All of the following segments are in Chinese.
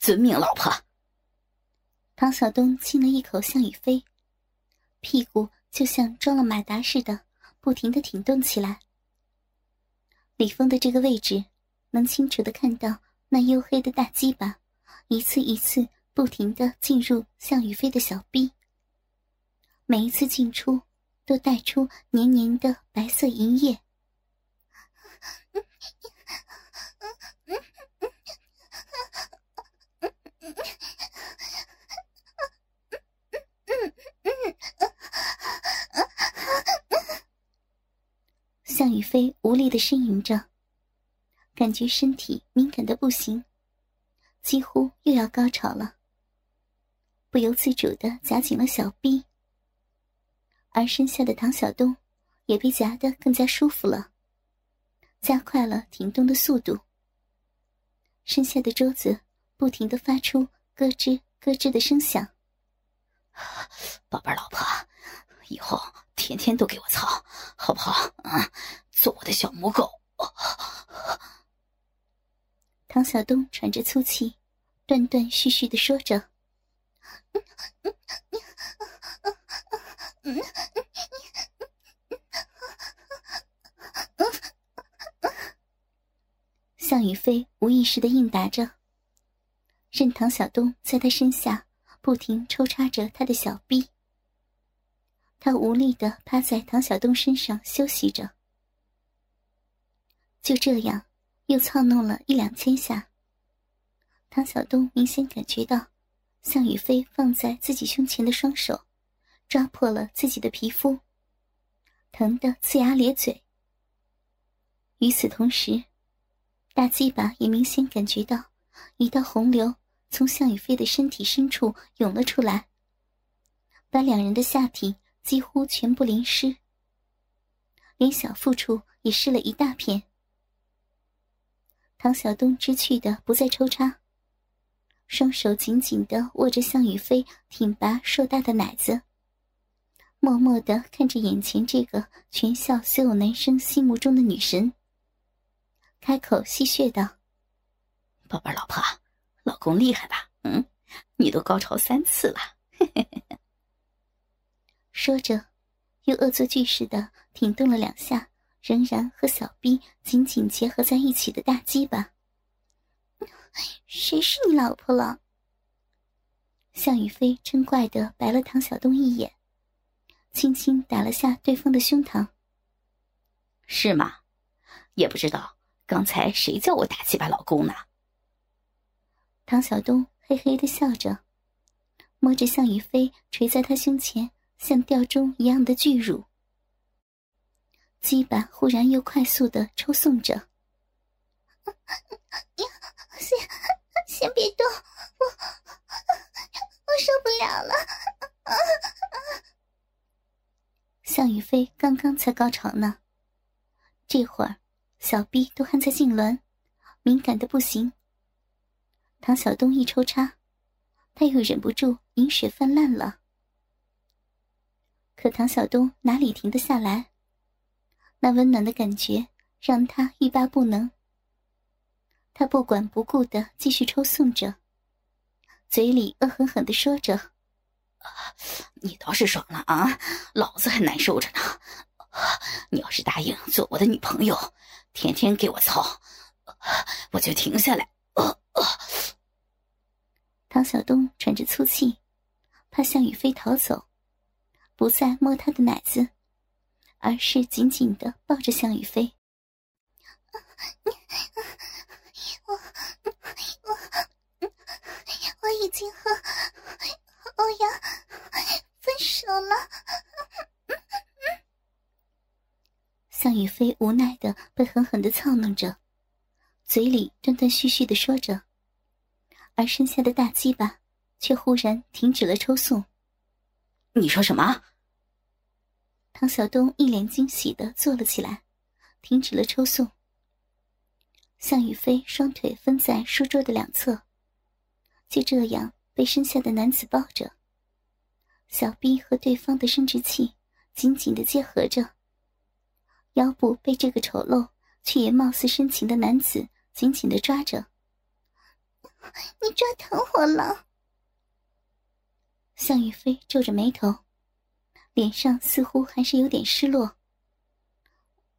遵命，老婆。唐小东亲了一口向雨飞，屁股就像装了马达似的，不停的挺动起来。李峰的这个位置，能清楚的看到那黝黑的大鸡巴，一次一次不停的进入向雨飞的小臂。每一次进出，都带出黏黏的白色银液。嗯 嗯向雨飞无力的呻吟着，感觉身体敏感的不行，几乎又要高潮了，不由自主的夹紧了小臂，而身下的唐小东也被夹得更加舒服了，加快了停动的速度。身下的桌子不停的发出咯吱咯吱的声响。宝贝，老婆，以后天天都给我操，好不好？啊，做我的小母狗。唐小东喘着粗气，断断续续的说着。向雨飞无意识的应答着，任唐小东在他身下。不停抽插着他的小臂，他无力的趴在唐小东身上休息着。就这样，又操弄了一两千下。唐小东明显感觉到，向雨飞放在自己胸前的双手，抓破了自己的皮肤，疼得呲牙咧嘴。与此同时，大鸡巴也明显感觉到一道洪流。从向雨飞的身体深处涌了出来，把两人的下体几乎全部淋湿，连小腹处也湿了一大片。唐小东知趣的不再抽插，双手紧紧的握着向雨飞挺拔硕大的奶子，默默的看着眼前这个全校所有男生心目中的女神，开口戏谑道：“宝贝，老婆。”老公厉害吧？嗯，你都高潮三次了。说着，又恶作剧似的挺动了两下，仍然和小臂紧紧结合在一起的大鸡巴。谁是你老婆了？向雨飞嗔怪的白了唐小东一眼，轻轻打了下对方的胸膛。是吗？也不知道刚才谁叫我大鸡巴老公呢？唐小东嘿嘿的笑着，摸着向雨飞垂在他胸前像吊钟一样的巨乳，鸡巴忽然又快速的抽送着。先先别动，我我受不了了。向雨飞刚刚才高潮呢，这会儿小臂都还在痉挛，敏感的不行。唐小东一抽插，他又忍不住饮水泛滥了。可唐小东哪里停得下来？那温暖的感觉让他欲罢不能。他不管不顾的继续抽送着，嘴里恶狠狠的说着：“你倒是爽了啊，老子还难受着呢。你要是答应做我的女朋友，天天给我操，我就停下来。”唐小东喘着粗气，怕向雨飞逃走，不再摸他的奶子，而是紧紧的抱着向雨飞。我我我已经和欧阳分手了。向雨飞无奈的被狠狠的操弄着，嘴里断断续续的说着。而身下的大鸡巴却忽然停止了抽送。你说什么？唐晓东一脸惊喜的坐了起来，停止了抽送。向宇飞双腿分在书桌的两侧，就这样被身下的男子抱着，小臂和对方的生殖器紧紧的结合着，腰部被这个丑陋却也貌似深情的男子紧紧的抓着。你抓疼我了。向宇飞皱着眉头，脸上似乎还是有点失落。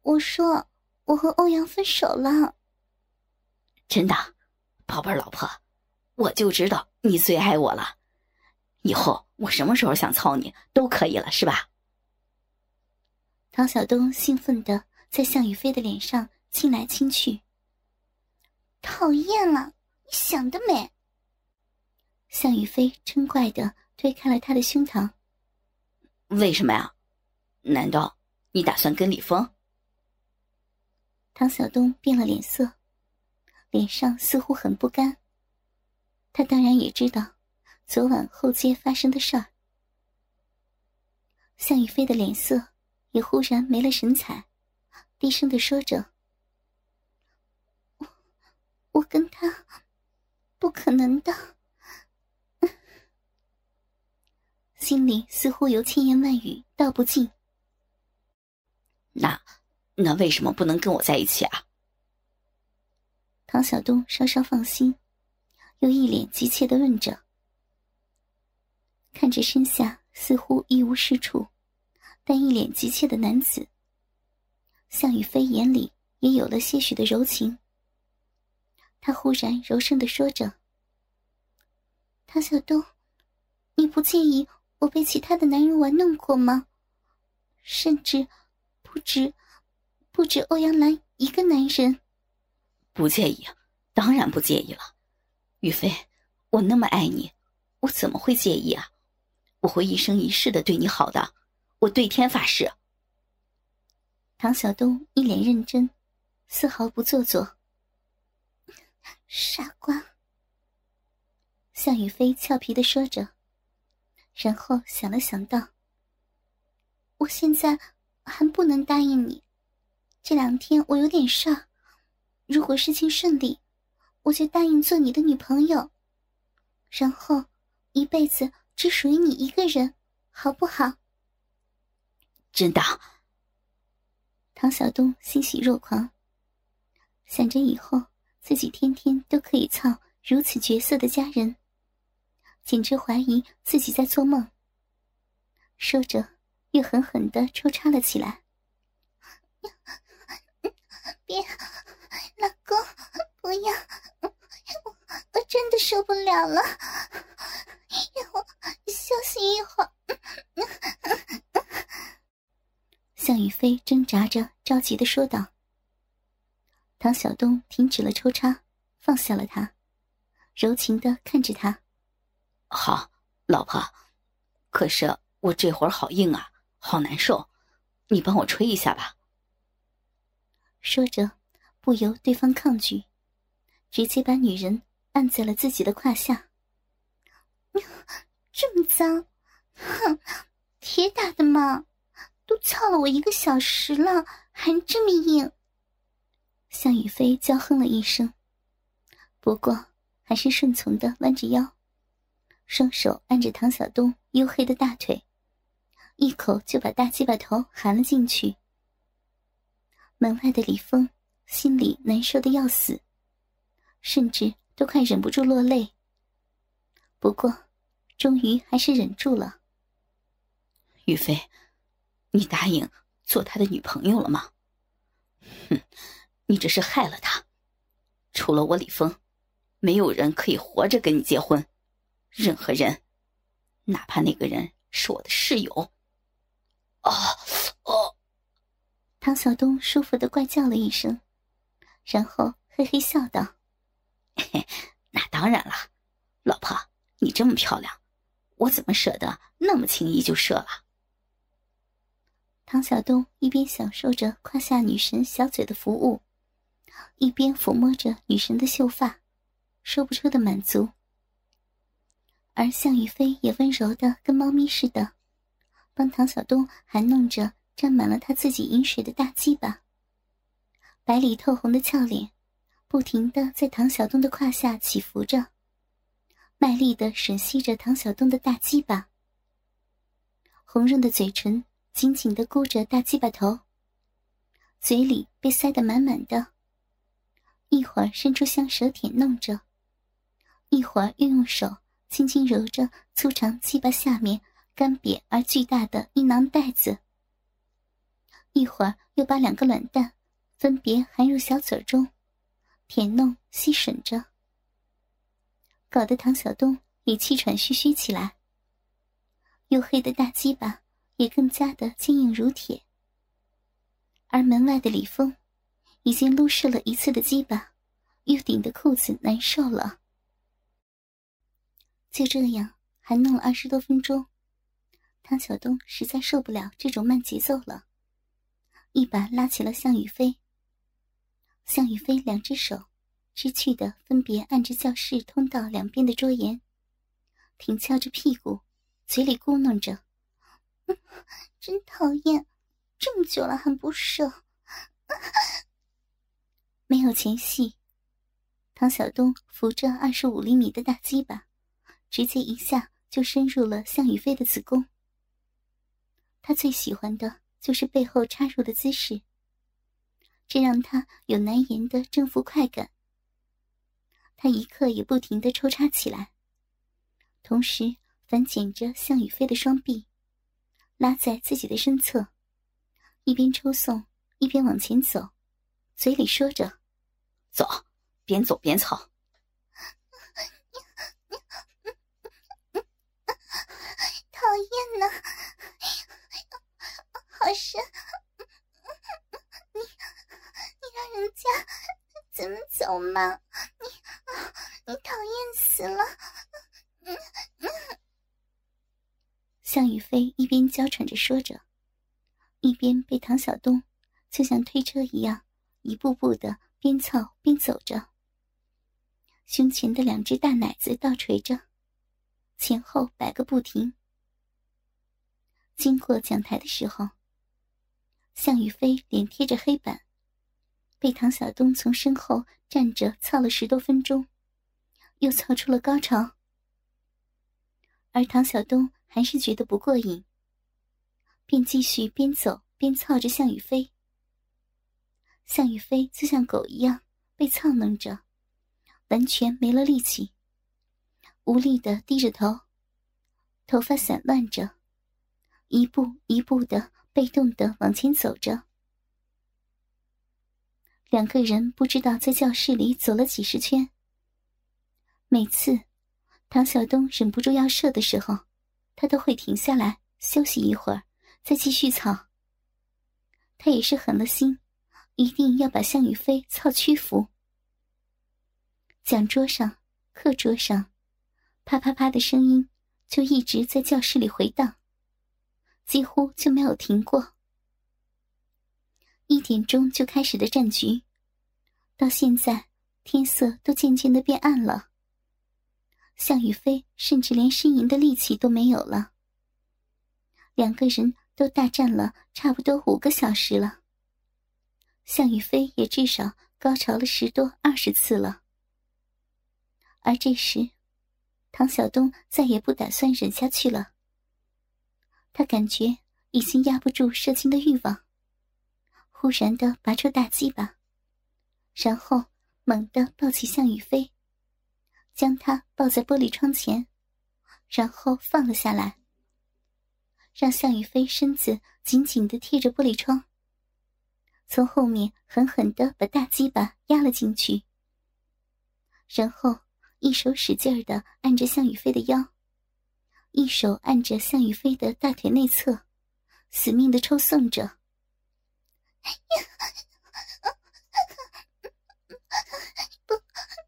我说，我和欧阳分手了。真的，宝贝儿老婆，我就知道你最爱我了。以后我什么时候想操你都可以了，是吧？唐晓东兴奋的在向雨飞的脸上亲来亲去。讨厌了，你想得美！向雨飞嗔怪的推开了他的胸膛。为什么呀？难道你打算跟李峰？唐小东变了脸色，脸上似乎很不甘。他当然也知道昨晚后街发生的事儿。向雨飞的脸色也忽然没了神采，低声的说着。我我跟他不可能的，心里似乎有千言万语道不尽。那那为什么不能跟我在一起啊？唐小东稍稍放心，又一脸急切的问着。看着身下似乎一无是处，但一脸急切的男子，向雨飞眼里也有了些许的柔情。他忽然柔声的说着：“唐小东，你不介意我被其他的男人玩弄过吗？甚至不止不止欧阳兰一个男人。”“不介意，当然不介意了。雨飞，我那么爱你，我怎么会介意啊？我会一生一世的对你好的，我对天发誓。”唐晓东一脸认真，丝毫不做作。傻瓜，向雨飞俏皮的说着，然后想了想道：“我现在还不能答应你，这两天我有点事儿。如果事情顺利，我就答应做你的女朋友，然后一辈子只属于你一个人，好不好？”真的。唐小东欣喜若狂，想着以后。自己天天都可以操如此绝色的佳人，简直怀疑自己在做梦。说着，又狠狠的抽插了起来。别，老公，不要！我我真的受不了了，让我休息一会儿。向雨飞挣扎着，着急的说道。唐小东停止了抽插，放下了他，柔情的看着他。好，老婆，可是我这会儿好硬啊，好难受，你帮我吹一下吧。说着，不由对方抗拒，直接把女人按在了自己的胯下。这么脏，哼，铁打的嘛，都操了我一个小时了，还这么硬。向雨飞娇哼了一声，不过还是顺从的弯着腰，双手按着唐小东黝黑的大腿，一口就把大鸡巴头含了进去。门外的李峰心里难受的要死，甚至都快忍不住落泪。不过，终于还是忍住了。雨飞，你答应做他的女朋友了吗？哼。你这是害了他，除了我李峰，没有人可以活着跟你结婚，任何人，哪怕那个人是我的室友。啊哦！唐小东舒服的怪叫了一声，然后嘿嘿笑道：“嘿，那当然了，老婆，你这么漂亮，我怎么舍得那么轻易就射了？”唐小东一边享受着胯下女神小嘴的服务。一边抚摸着女神的秀发，说不出的满足。而向雨飞也温柔的跟猫咪似的，帮唐小东含弄着沾满了他自己饮水的大鸡巴。白里透红的俏脸，不停的在唐小东的胯下起伏着，卖力的吮吸着唐小东的大鸡巴。红润的嘴唇紧紧的箍着大鸡巴头，嘴里被塞得满满的。一会儿伸出香舌舔弄着，一会儿又用手轻轻揉着粗长鸡巴下面干瘪而巨大的阴囊袋子，一会儿又把两个卵蛋分别含入小嘴中，舔弄吸吮着，搞得唐小东也气喘吁吁起来。黝黑的大鸡巴也更加的坚硬如铁，而门外的李峰已经撸射了一次的鸡巴，又顶得裤子难受了。就这样，还弄了二十多分钟，唐小东实在受不了这种慢节奏了，一把拉起了向宇飞。向宇飞两只手知趣的分别按着教室通道两边的桌沿，挺翘着屁股，嘴里咕哝着：“ 真讨厌，这么久了还不射。”没有前戏，唐小东扶着二十五厘米的大鸡巴。直接一下就深入了向宇飞的子宫。他最喜欢的就是背后插入的姿势，这让他有难言的征服快感。他一刻也不停的抽插起来，同时反剪着向宇飞的双臂，拉在自己的身侧，一边抽送一边往前走，嘴里说着：“走，边走边操。”讨讨厌呢，好深！你你让人家怎么走嘛？你你讨厌死了！向宇飞一边娇喘着说着，一边被唐小东就像推车一样一步步的边操边走着，胸前的两只大奶子倒垂着，前后摆个不停。经过讲台的时候，向宇飞脸贴着黑板，被唐晓东从身后站着操了十多分钟，又操出了高潮。而唐晓东还是觉得不过瘾，便继续边走边操着向宇飞。向宇飞就像狗一样被操弄着，完全没了力气，无力的低着头，头发散乱着。一步一步的被动的往前走着，两个人不知道在教室里走了几十圈。每次唐小东忍不住要射的时候，他都会停下来休息一会儿，再继续操。他也是狠了心，一定要把向宇飞操屈服。讲桌上、课桌上，啪啪啪的声音就一直在教室里回荡。几乎就没有停过。一点钟就开始的战局，到现在天色都渐渐的变暗了。向宇飞甚至连呻吟的力气都没有了。两个人都大战了差不多五个小时了。向宇飞也至少高潮了十多二十次了。而这时，唐小东再也不打算忍下去了。他感觉已经压不住射精的欲望，忽然的拔出大鸡巴，然后猛地抱起向宇飞，将他抱在玻璃窗前，然后放了下来，让向宇飞身子紧紧的贴着玻璃窗，从后面狠狠的把大鸡巴压了进去，然后一手使劲的按着向宇飞的腰。一手按着向宇飞的大腿内侧，死命的抽送着。不，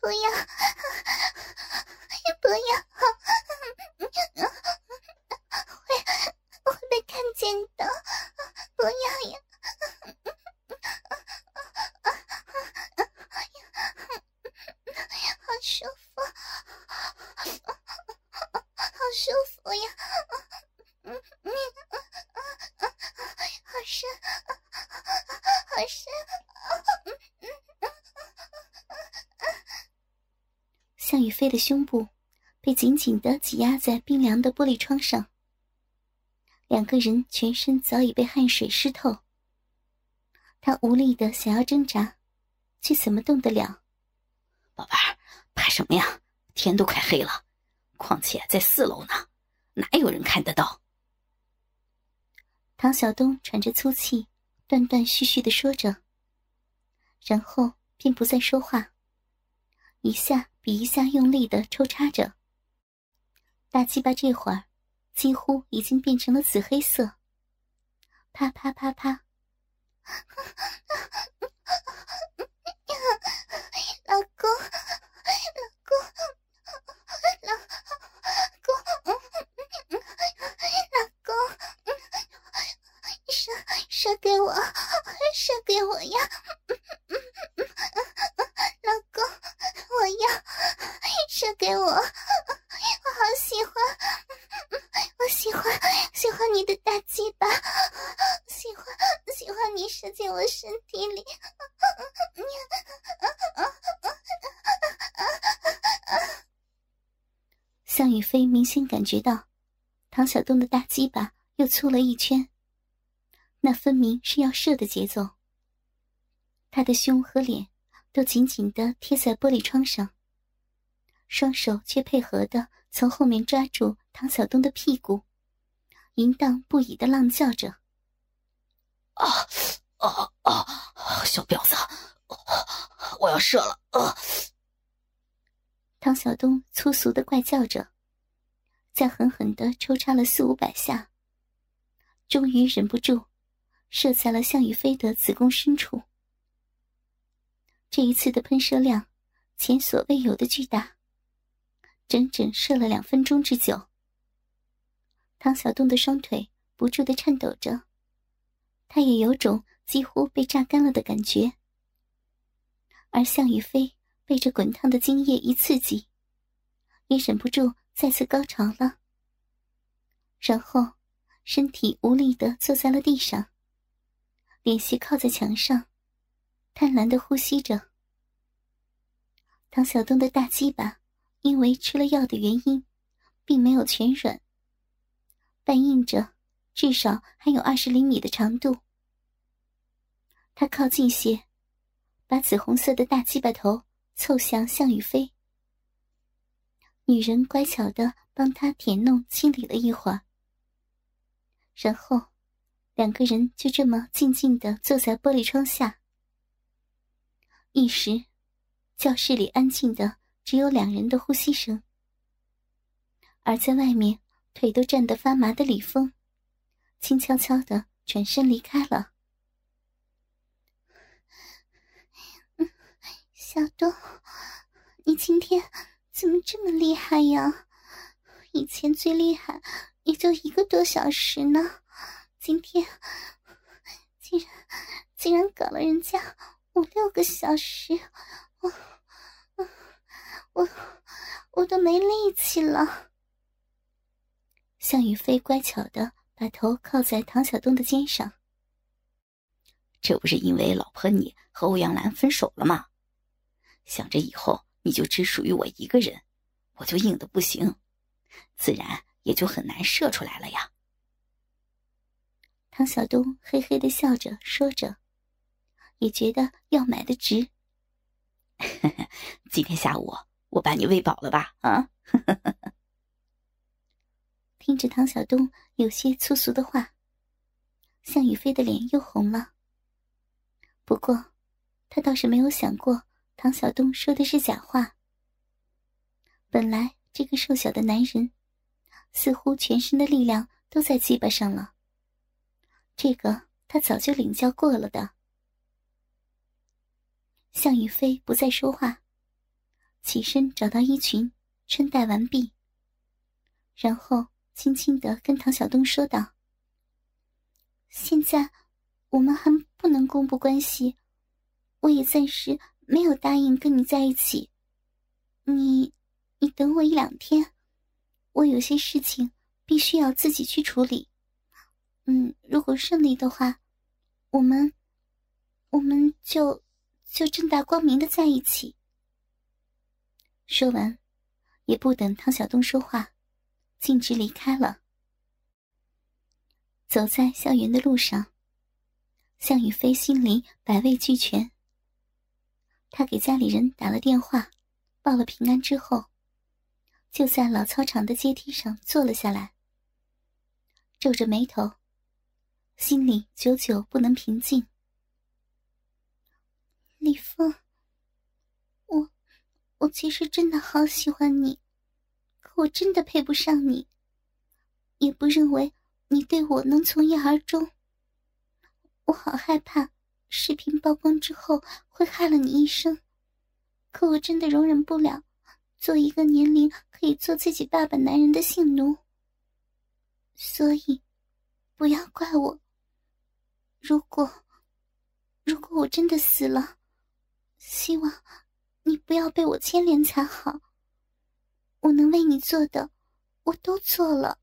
不要，不要，会会被看见的，不要呀！好舒服。好舒服呀！嗯嗯好深，好深。向宇飞的胸部被紧紧的挤压在冰凉的玻璃窗上，两个人全身早已被汗水湿透。他无力的想要挣扎，却怎么动得了？宝贝儿，怕什么呀？天都快黑了，况且在四楼呢，哪有人看得到？唐晓东喘着粗气，断断续续的说着，然后便不再说话，一下比一下用力的抽插着。大鸡巴这会儿几乎已经变成了紫黑色，啪啪啪啪。老公，老公，老公，老公，射射给我，射给我呀公，我要射给我，我好喜欢，我喜欢喜欢你的大鸡巴，喜欢喜欢你射进我身体里。向宇飞明显感觉到，唐小东的大鸡巴又粗了一圈。那分明是要射的节奏。他的胸和脸都紧紧的贴在玻璃窗上，双手却配合的从后面抓住唐小东的屁股，淫荡不已的浪叫着：“啊啊啊！小婊子，我要射了！”啊！唐小东粗俗的怪叫着，再狠狠的抽插了四五百下，终于忍不住，射在了向宇飞的子宫深处。这一次的喷射量，前所未有的巨大，整整射了两分钟之久。唐小东的双腿不住的颤抖着，他也有种几乎被榨干了的感觉，而向宇飞。被这滚烫的精液一刺激，也忍不住再次高潮了。然后，身体无力的坐在了地上，脸斜靠在墙上，贪婪的呼吸着。唐小东的大鸡巴因为吃了药的原因，并没有全软，半硬着，至少还有二十厘米的长度。他靠近些，把紫红色的大鸡巴头。凑向向宇飞，女人乖巧的帮他舔弄清理了一会儿，然后两个人就这么静静的坐在玻璃窗下。一时，教室里安静的只有两人的呼吸声，而在外面腿都站得发麻的李峰，轻悄悄的转身离开了。小东，你今天怎么这么厉害呀？以前最厉害也就一个多小时呢，今天竟然竟然搞了人家五六个小时，都没力气了。向宇飞乖巧的把头靠在唐小东的肩上，这不是因为老婆你和欧阳兰分手了吗？想着以后你就只属于我一个人，我就硬的不行，自然也就很难射出来了呀。唐小东嘿嘿的笑着说着，也觉得要买的值。今天下午我把你喂饱了吧？啊！听着唐小东有些粗俗的话，向宇飞的脸又红了。不过，他倒是没有想过。唐小东说的是假话。本来这个瘦小的男人，似乎全身的力量都在鸡巴上了。这个他早就领教过了的。向宇飞不再说话，起身找到衣裙，穿戴完毕，然后轻轻的跟唐小东说道：“现在我们还不能公布关系，我也暂时。”没有答应跟你在一起，你，你等我一两天，我有些事情必须要自己去处理。嗯，如果顺利的话，我们，我们就就正大光明的在一起。说完，也不等唐小东说话，径直离开了。走在校园的路上，向宇飞心里百味俱全。他给家里人打了电话，报了平安之后，就在老操场的阶梯上坐了下来，皱着眉头，心里久久不能平静。李峰，我，我其实真的好喜欢你，可我真的配不上你，也不认为你对我能从一而终。我好害怕视频曝光之后会害了你一生，可我真的容忍不了做一个年龄可以做自己爸爸男人的性奴。所以，不要怪我。如果，如果我真的死了，希望你不要被我牵连才好。我能为你做的，我都做了。